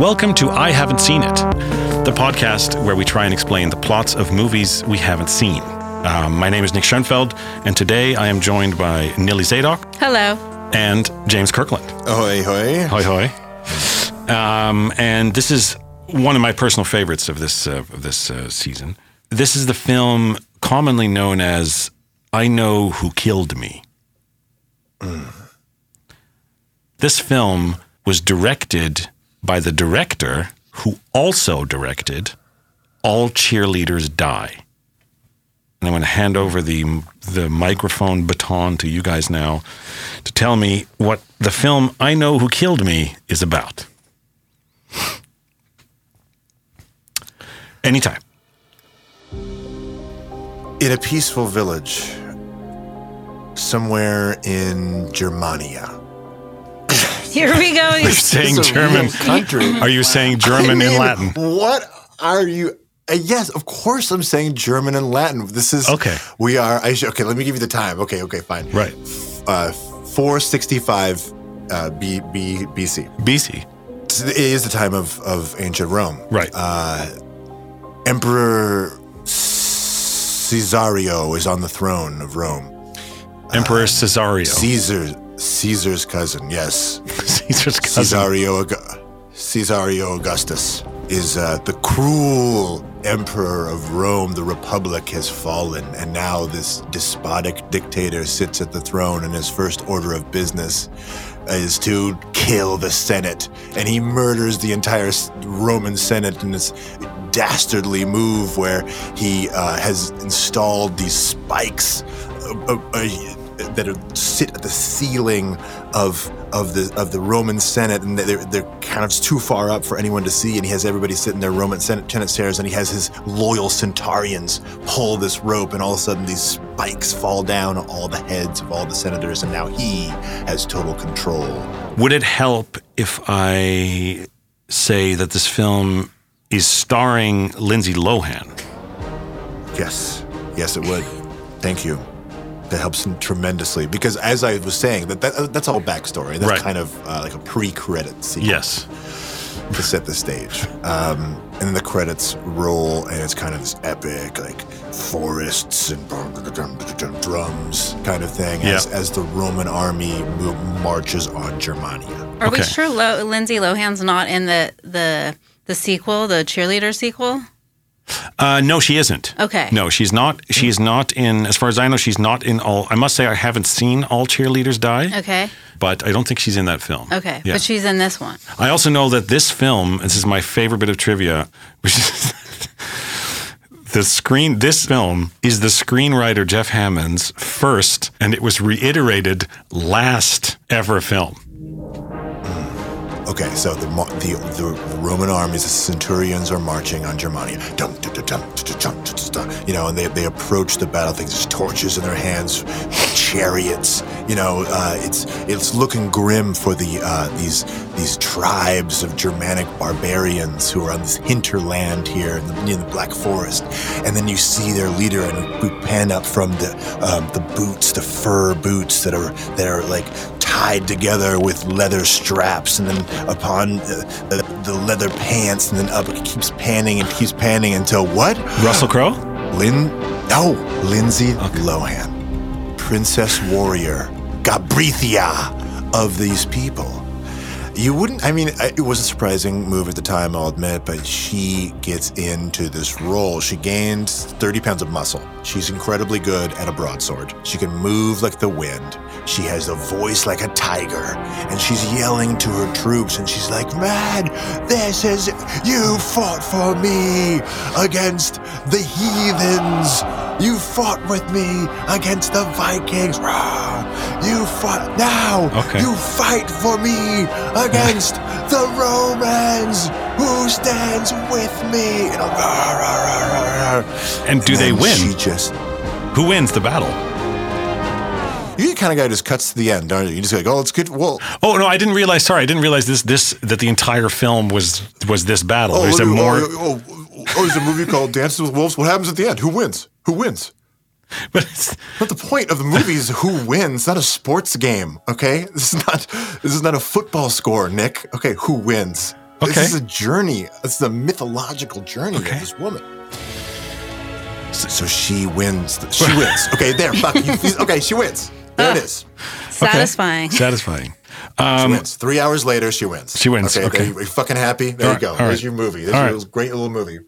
Welcome to I Haven't Seen It, the podcast where we try and explain the plots of movies we haven't seen. Um, my name is Nick Schoenfeld, and today I am joined by Nilly Zadok Hello. and James Kirkland. Ahoy, hoy. Hoi hoi. Um, and this is one of my personal favorites of this uh, of this uh, season. This is the film commonly known as "I Know Who Killed Me." This film was directed by the director who also directed "All Cheerleaders Die." And I'm going to hand over the the microphone baton to you guys now to tell me what the film I Know Who Killed Me is about. Anytime. In a peaceful village, somewhere in Germania. Here we go. You're saying It's German? real country. Are you saying German I mean, in Latin? What are you? Uh, yes, of course I'm saying German and Latin. This is Okay. We are. I should, okay, let me give you the time. Okay, okay, fine. Right. Uh, 465 uh, B, B, BC. BC. It is the time of, of ancient Rome. Right. Uh, Emperor Caesario is on the throne of Rome. Emperor Cesario. Caesar, Caesar's cousin, yes. Caesar's cousin. Caesario, Caesario Augustus is uh, the cruel emperor of Rome. The republic has fallen, and now this despotic dictator sits at the throne, and his first order of business is to kill the Senate. And he murders the entire Roman Senate in this dastardly move where he uh, has installed these spikes uh, uh, uh, that are, sit at the ceiling of of the of the Roman Senate, and they're they're kind of too far up for anyone to see. And he has everybody sit in their Roman Senate Senate chairs, and he has his loyal centurions pull this rope, and all of a sudden these spikes fall down on all the heads of all the senators, and now he has total control. Would it help if I say that this film is starring Lindsay Lohan? Yes, yes, it would. Thank you. That helps tremendously because, as I was saying, that, that that's all backstory. That's Right. kind of uh, like a pre-credit sequence. Yes. to set the stage. Um, and then the credits roll, and it's kind of this epic, like forests and drums kind of thing as, Yeah. as the Roman army marches on Germania. Are we sure Lo- Lindsay Lohan's not in the the the sequel, the cheerleader sequel? Uh, no, she isn't. Okay. No, she's not. She is not in. As far as I know, she's not in all. I must say, I haven't seen all cheerleaders die, Okay. but I don't think she's in that film. Okay. Yeah. But she's in this one. I also know that this film, this is my favorite bit of trivia, which is the screen. This film is the screenwriter Jeff Hammond's first, and it was reiterated last ever film. Okay, so the, the, the Roman armies, the centurions, are marching on Germania. You know, and they, they approach the battle. Things, torches in their hands, chariots. You know, uh, it's it's looking grim for the uh, these these tribes of Germanic barbarians who are on this hinterland here in the, the Black Forest. And then you see their leader, and we pan up from the um, the boots, the fur boots that are that are like tied together with leather straps, and then upon uh, the, the leather pants, and then up. It keeps panning and keeps panning until what? Russell Crowe. Lynn? No, Lindsay Lohan, princess warrior, Gabrithia of these people. You wouldn't, I mean, it was a surprising move at the time, I'll admit, but she gets into this role. She gains 30 pounds of muscle. She's incredibly good at a broadsword. She can move like the wind. She has a voice like a tiger. And she's yelling to her troops, and she's like, Man, this is, you fought for me against the heathens. You fought with me against the Vikings. Rah! You fought now. Okay. You fight for me against the Romans. Who stands with me? Rah, rah, rah. And do they win? She just Who wins the battle? you're the kind of guy who just cuts to the end, aren't you? You just like, oh, it's good. Well, Oh no, I didn't realize. Sorry, I didn't realize this. This that the entire film was was this battle. oh, There's a look- more. oh, oh, oh, oh, there's a movie called Dances with Wolves. What happens at the end? Who wins? Who wins? But it's, But the point of the movie is who wins. It's not a sports game, okay? This is not this is not a football score, Nick. Okay, who wins? Okay. This is a journey. This is a mythological journey Okay. of this woman. So she wins. the- She wins. Okay, there. Fuck you. Okay, she wins. There it is. Satisfying. Satisfying. She wins. Three hours later, she wins. Um, She wins, Okay, okay. there you- are you fucking happy? There All you go. right, There's your movie. There's All your right. great little movie.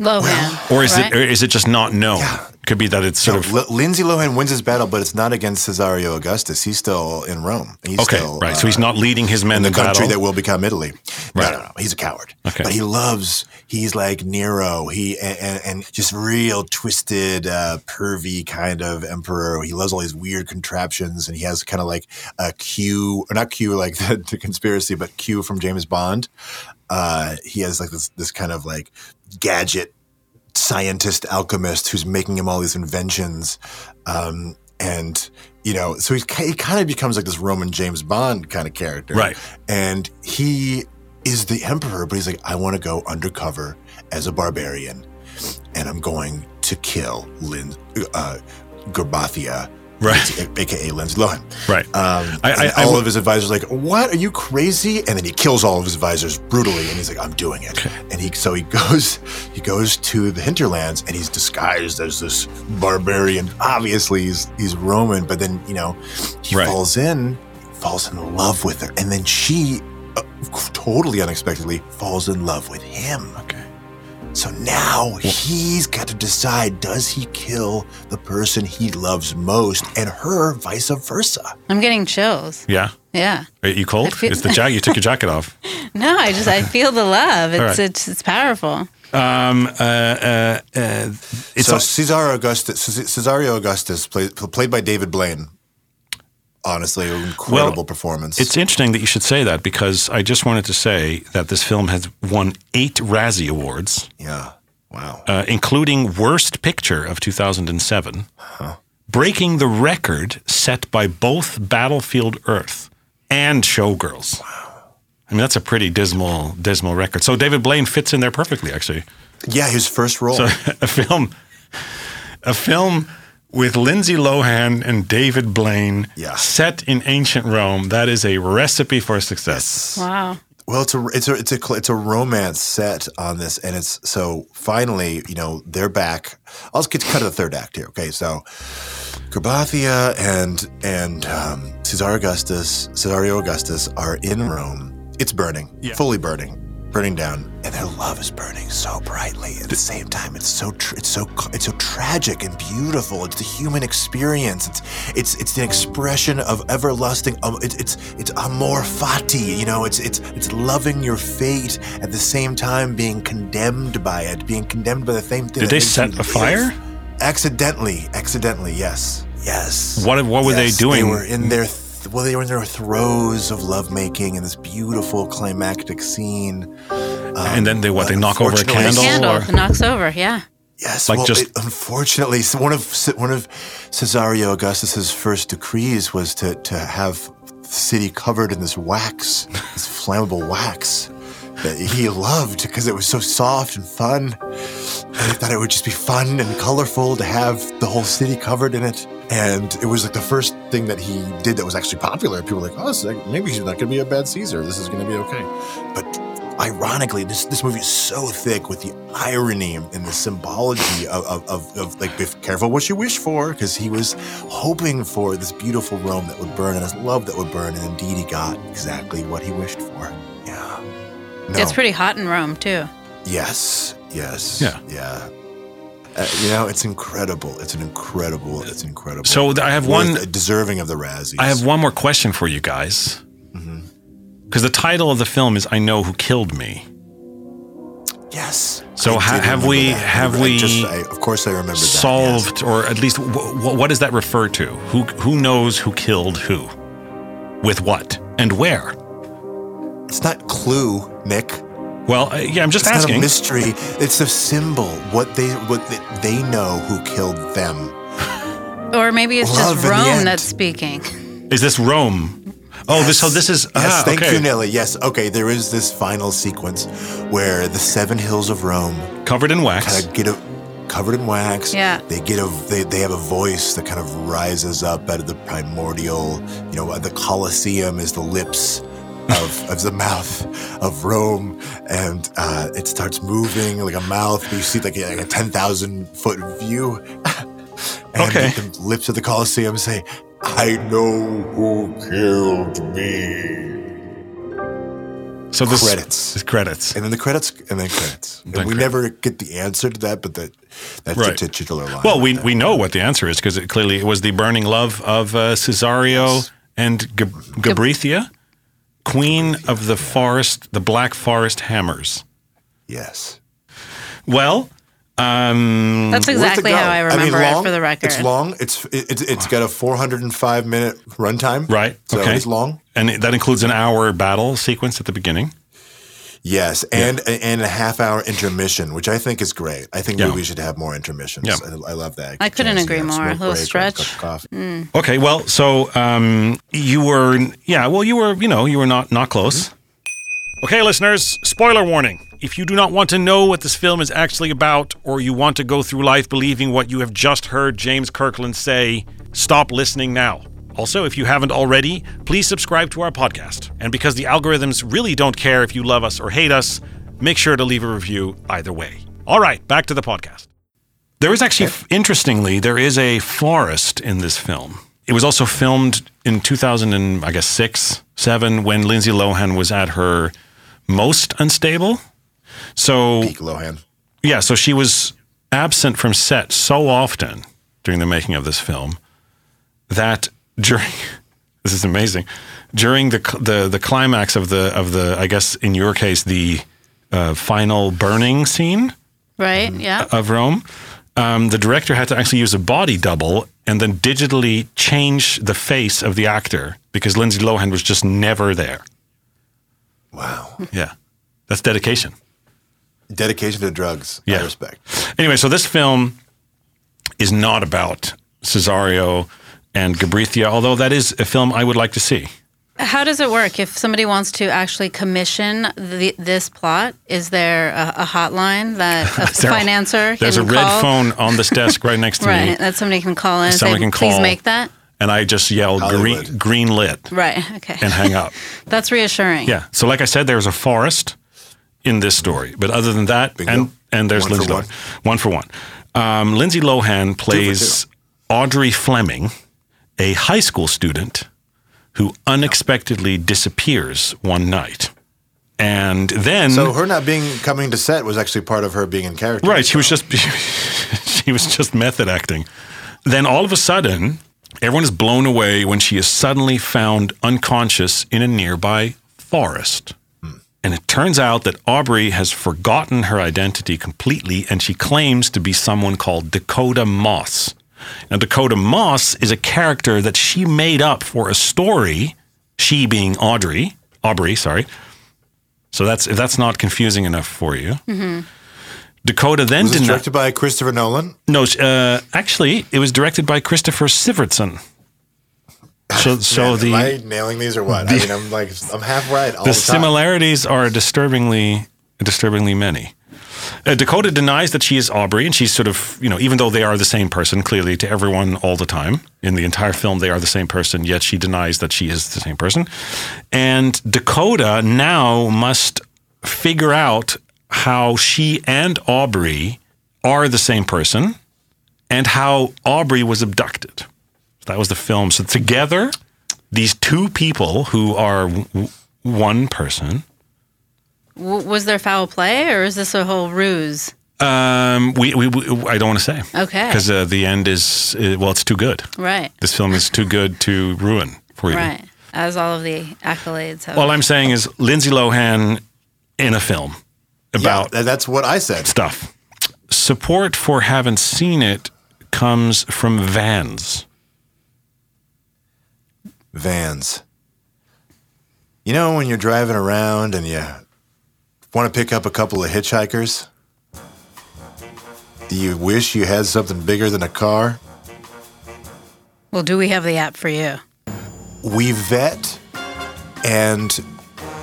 Lohan. Or is right? it? Or is it just not known? Yeah. Could be that it's sort So of L- Lindsay Lohan wins his battle, but it's not against Cesario Augustus. He's still in Rome. He's okay, still, right. uh, so he's not leading his men in the in country battle. that will become Italy. Right. No, no, no. He's a coward. Okay. But he loves. He's like Nero. He and, and, and just real twisted, uh, pervy kind of emperor. He loves all these weird contraptions, and he has kind of like a Q, or not Q like the, the conspiracy, but Q from James Bond. Uh, he has like this this kind of like gadget scientist alchemist who's making him all these inventions. Um, and, you know, so he, he kind of becomes like this Roman James Bond kind of character. Right. And he is the emperor, but he's like, I want to go undercover as a barbarian and I'm going to kill Lin, uh, Garbathia, Right. aka Lindsay Lohan. right. Um, I- I- I all w- of his advisors are like, "What? Are you crazy?" And then he kills all of his advisors brutally, and he's like, "I'm doing it." And he so he goes he goes to the hinterlands, and he's disguised as this barbarian. Obviously, he's he's Roman, but then you know he Right. falls in, falls in love with her, and then she. Uh, totally unexpectedly falls in love with him. Okay. So now he's got to decide does he kill the person he loves most and her vice versa? I'm getting chills. Yeah. Yeah. Are you cold? I feel- Is the jacket? You took your jacket off. No, I just I feel the love. It's right. it's it's powerful. Um. Uh. Uh. uh it's so a- Cesar Augustus, Cesario Augustus, played, played by David Blaine. Honestly, an incredible Well, performance. It's interesting that you should say that because I just wanted to say that this film has won eight Razzie Awards, yeah, wow. uh, including Worst Picture of 2007, breaking the record set by both Battlefield Earth and Showgirls. Wow. I mean, that's a pretty dismal, dismal record. So David Blaine fits in there perfectly, actually. yeah, his first role. So a film, a film with Lindsay Lohan and David Blaine, Yeah. set in ancient Rome. That is a recipe for success. Wow. Well, it's a it's a it's a it's a romance set on this, and it's so finally, you know, they're back. I'll just get to cut to the third act here. Okay, so Carpathia and and um, Caesar Augustus, Cesario Augustus are in Rome. It's burning, Yeah. fully burning, burning down, and their love is burning so brightly. At the same time, it's so tr- it's so it's so tragic and beautiful. It's the human experience. It's it's it's the expression of everlasting. Um, it's it's it's amor fati. You know, it's it's it's loving your fate at the same time being condemned by it, being condemned by the same thing. Did they set a fire? Accidentally, accidentally, yes, yes. What- what were they doing? They were in their th- well, they were in their throes of lovemaking in this beautiful climactic scene. Um, and then they what? They knock over a unfortunately- candle, Candle or knocks over. Yeah. Yes, Like well, just- it- unfortunately, one of one of Cesario Augustus's first decrees was to to have the city covered in this wax, this flammable wax that he loved because it was so soft and fun. And he thought it would just be fun and colorful to have the whole city covered in it. And it was like the first thing that he did that was actually popular. People were like, oh, like, maybe he's not going to be a bad Caesar. This is going to be okay. But ironically, this this movie is so thick with the irony and the symbology of, of, of, of like, be careful what you wish for, because he was hoping for this beautiful Rome that would burn and his love that would burn. And indeed, he got exactly what he wished for. Yeah. No. It's pretty hot in Rome too. Yes. Yes. Yeah. Yeah. Uh, you know, it's incredible. It's an incredible. It's incredible. So I have Worth- one- deserving of the Razzies. I have one more question for you guys. Mm-hmm. Because the title of the film is "I Know Who Killed Me." Yes. So ha- have we- that. have I we just, I, of course, I remember that. yes. Solved, or at least, w- what does that refer to? Who who knows who killed who, with what, and where? It's not Clue, Nick. Well, uh, yeah, I'm just asking. It's not a mystery. It's a symbol. What they what they, they know who killed them. Or maybe it's Love just Rome that's speaking. Is this Rome? Oh, this. So this is. Yes, ah, thank okay. you, Nelly. Yes, okay. There is this final sequence where the seven hills of Rome Covered in wax. kind of get a covered in wax. Yeah. They get a they, they have a voice that kind of rises up out of the primordial. You know, the Colosseum is the lips of, of the mouth of Rome, and uh, it starts moving like a mouth. You see like a, like a ten thousand foot view. and Okay. the lips of the Colosseum say, "I know who killed me." So this Credits. this credits. And then the credits, and then credits. And Then we credits. never get the answer to that, but that that's Right. the titular line. Well, we we know what the answer is because it clearly it was the burning love of uh, Cesario and Gab- Gabrithia, queen of the forest, the Black Forest Hammers. yes. Well, um, That's exactly how I remember long, it for the record. It's long. It's it, it's it's got a 405 minute runtime. right. So okay. it's long. and it- that includes an hour battle sequence at the beginning. Yes, and and a half hour intermission, which I think is great. I think Yeah. movies should have more intermissions. Yeah. I, I love that. I couldn't Chance to agree have more. A little break stretch. cup of coffee. Okay, well, so um, you were, yeah, well, you were, you know, you were not not close. Okay, listeners, spoiler warning. If you do not want to know what this film is actually about, or you want to go through life believing what you have just heard James Kirkland say, stop listening now. Also, if you haven't already, please subscribe to our podcast. And because the algorithms really don't care if you love us or hate us, make sure to leave a review either way. All right, back to the podcast. There is actually, interestingly, there is a forest in this film. It was also filmed in 2000 and I guess six, seven, when Lindsay Lohan was at her most unstable. So Peak Lohan. yeah, so she was absent from set so often during the making of this film that during this is amazing during the the the climax of the of the I guess in your case the uh, final burning scene right? Yeah. of Rome, um, the director had to actually use a body double and then digitally change the face of the actor because Lindsay Lohan was just never there. Wow. Yeah, that's dedication. Dedication to drugs. Yeah. I respect. Anyway, so this film is not about Cesario and Gabrithia, although that is a film I would like to see. How does it work if somebody wants to actually commission the, this plot? Is there a, a hotline that a There- financer There's a can red call? phone on this desk right next to right, me, Right, that somebody can call in and Someone say, can please make that. and I just yell green, green lit Right. Okay. and hang up. That's reassuring. Yeah. So, like I said, there's a forest in this story, but other than that, Bingo. and and there's One for Lindsay one. Lohan. One for one. Um, Lindsay Lohan plays. Audrey Fleming, a high school student who unexpectedly disappears one night, and then So her not being coming to set was actually part of her being in character. Right. She was just she was just method acting. Then all of a sudden, everyone is blown away when she is suddenly found unconscious in a nearby forest. Hmm. And it turns out that Aubrey has forgotten her identity completely and she claims to be someone called Dakota Moss. Now, Dakota Moss is a character that she made up for a story, she being Audrey, Aubrey, sorry. So that's if that's not confusing enough for you. Dakota then Was this did not. directed by Christopher Nolan? No, uh, actually, it was directed by Christopher Sivertson. So, so Man, the am I nailing these or what? I mean, I'm like I'm half right all the, the time. similarities are disturbingly, disturbingly many. Uh, Dakota denies that she is Aubrey, and she's sort of, you know, even though they are the same person, clearly to everyone all the time in the entire film, they are the same person. Yet she denies that she is the same person, and Dakota now must figure out how she and Aubrey are the same person, and how Aubrey was abducted. That was the film. So together, these two people who are w- one person. W- was there foul play or is this a whole ruse? Um, we, we, we I don't want to say. Okay. Because uh, the end is uh, well, it's too good. Right. This film is too good to ruin for you. Right. As all of the accolades have. All I'm saying is Lindsay Lohan in a film about tha- that's what I said. stuff. Support for haven't seen it comes from Vans. Vans. You know when you're driving around and you want to pick up a couple of hitchhikers? Do you wish you had something bigger than a car? well, do we have the app for you? we vet and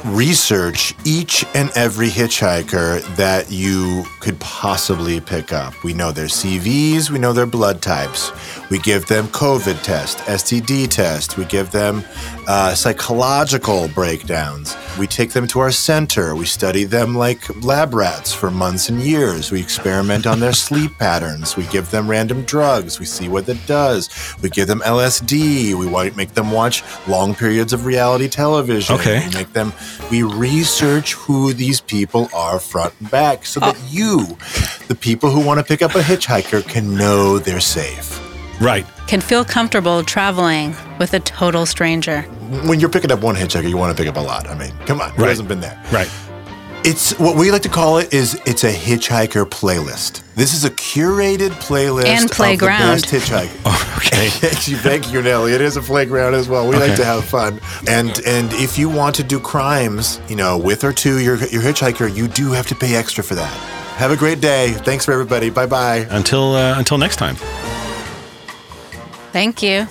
research each and every hitchhiker that you could possibly pick up. We know their CVs, we know their blood types. We give them COVID test, STD test. We give them uh, psychological breakdowns. We take them to our center. We study them like lab rats for months and years. We experiment on their sleep patterns. We give them random drugs. We see what it does. We give them LSD. We make them watch long periods of reality television. Okay. We make them. We research who these people are front and back, so that oh. you, the people who want to pick up a hitchhiker, can know they're safe. Right. Can feel comfortable traveling with a total stranger. When you're picking up one hitchhiker, you want to pick up a lot. I mean, come on, who Right. hasn't been there? Right. It's what we like to call it is it's a hitchhiker playlist. This is a curated playlist And playground. of the best hitchhiker. Oh, okay. Thank you, thank you, Nelly. It is a playground as well. We like to have fun, and and if you want to do crimes, you know, with or to your your hitchhiker, you do have to pay extra for that. Have a great day. Thanks for everybody. Bye bye. Until uh, until next time. Thank you.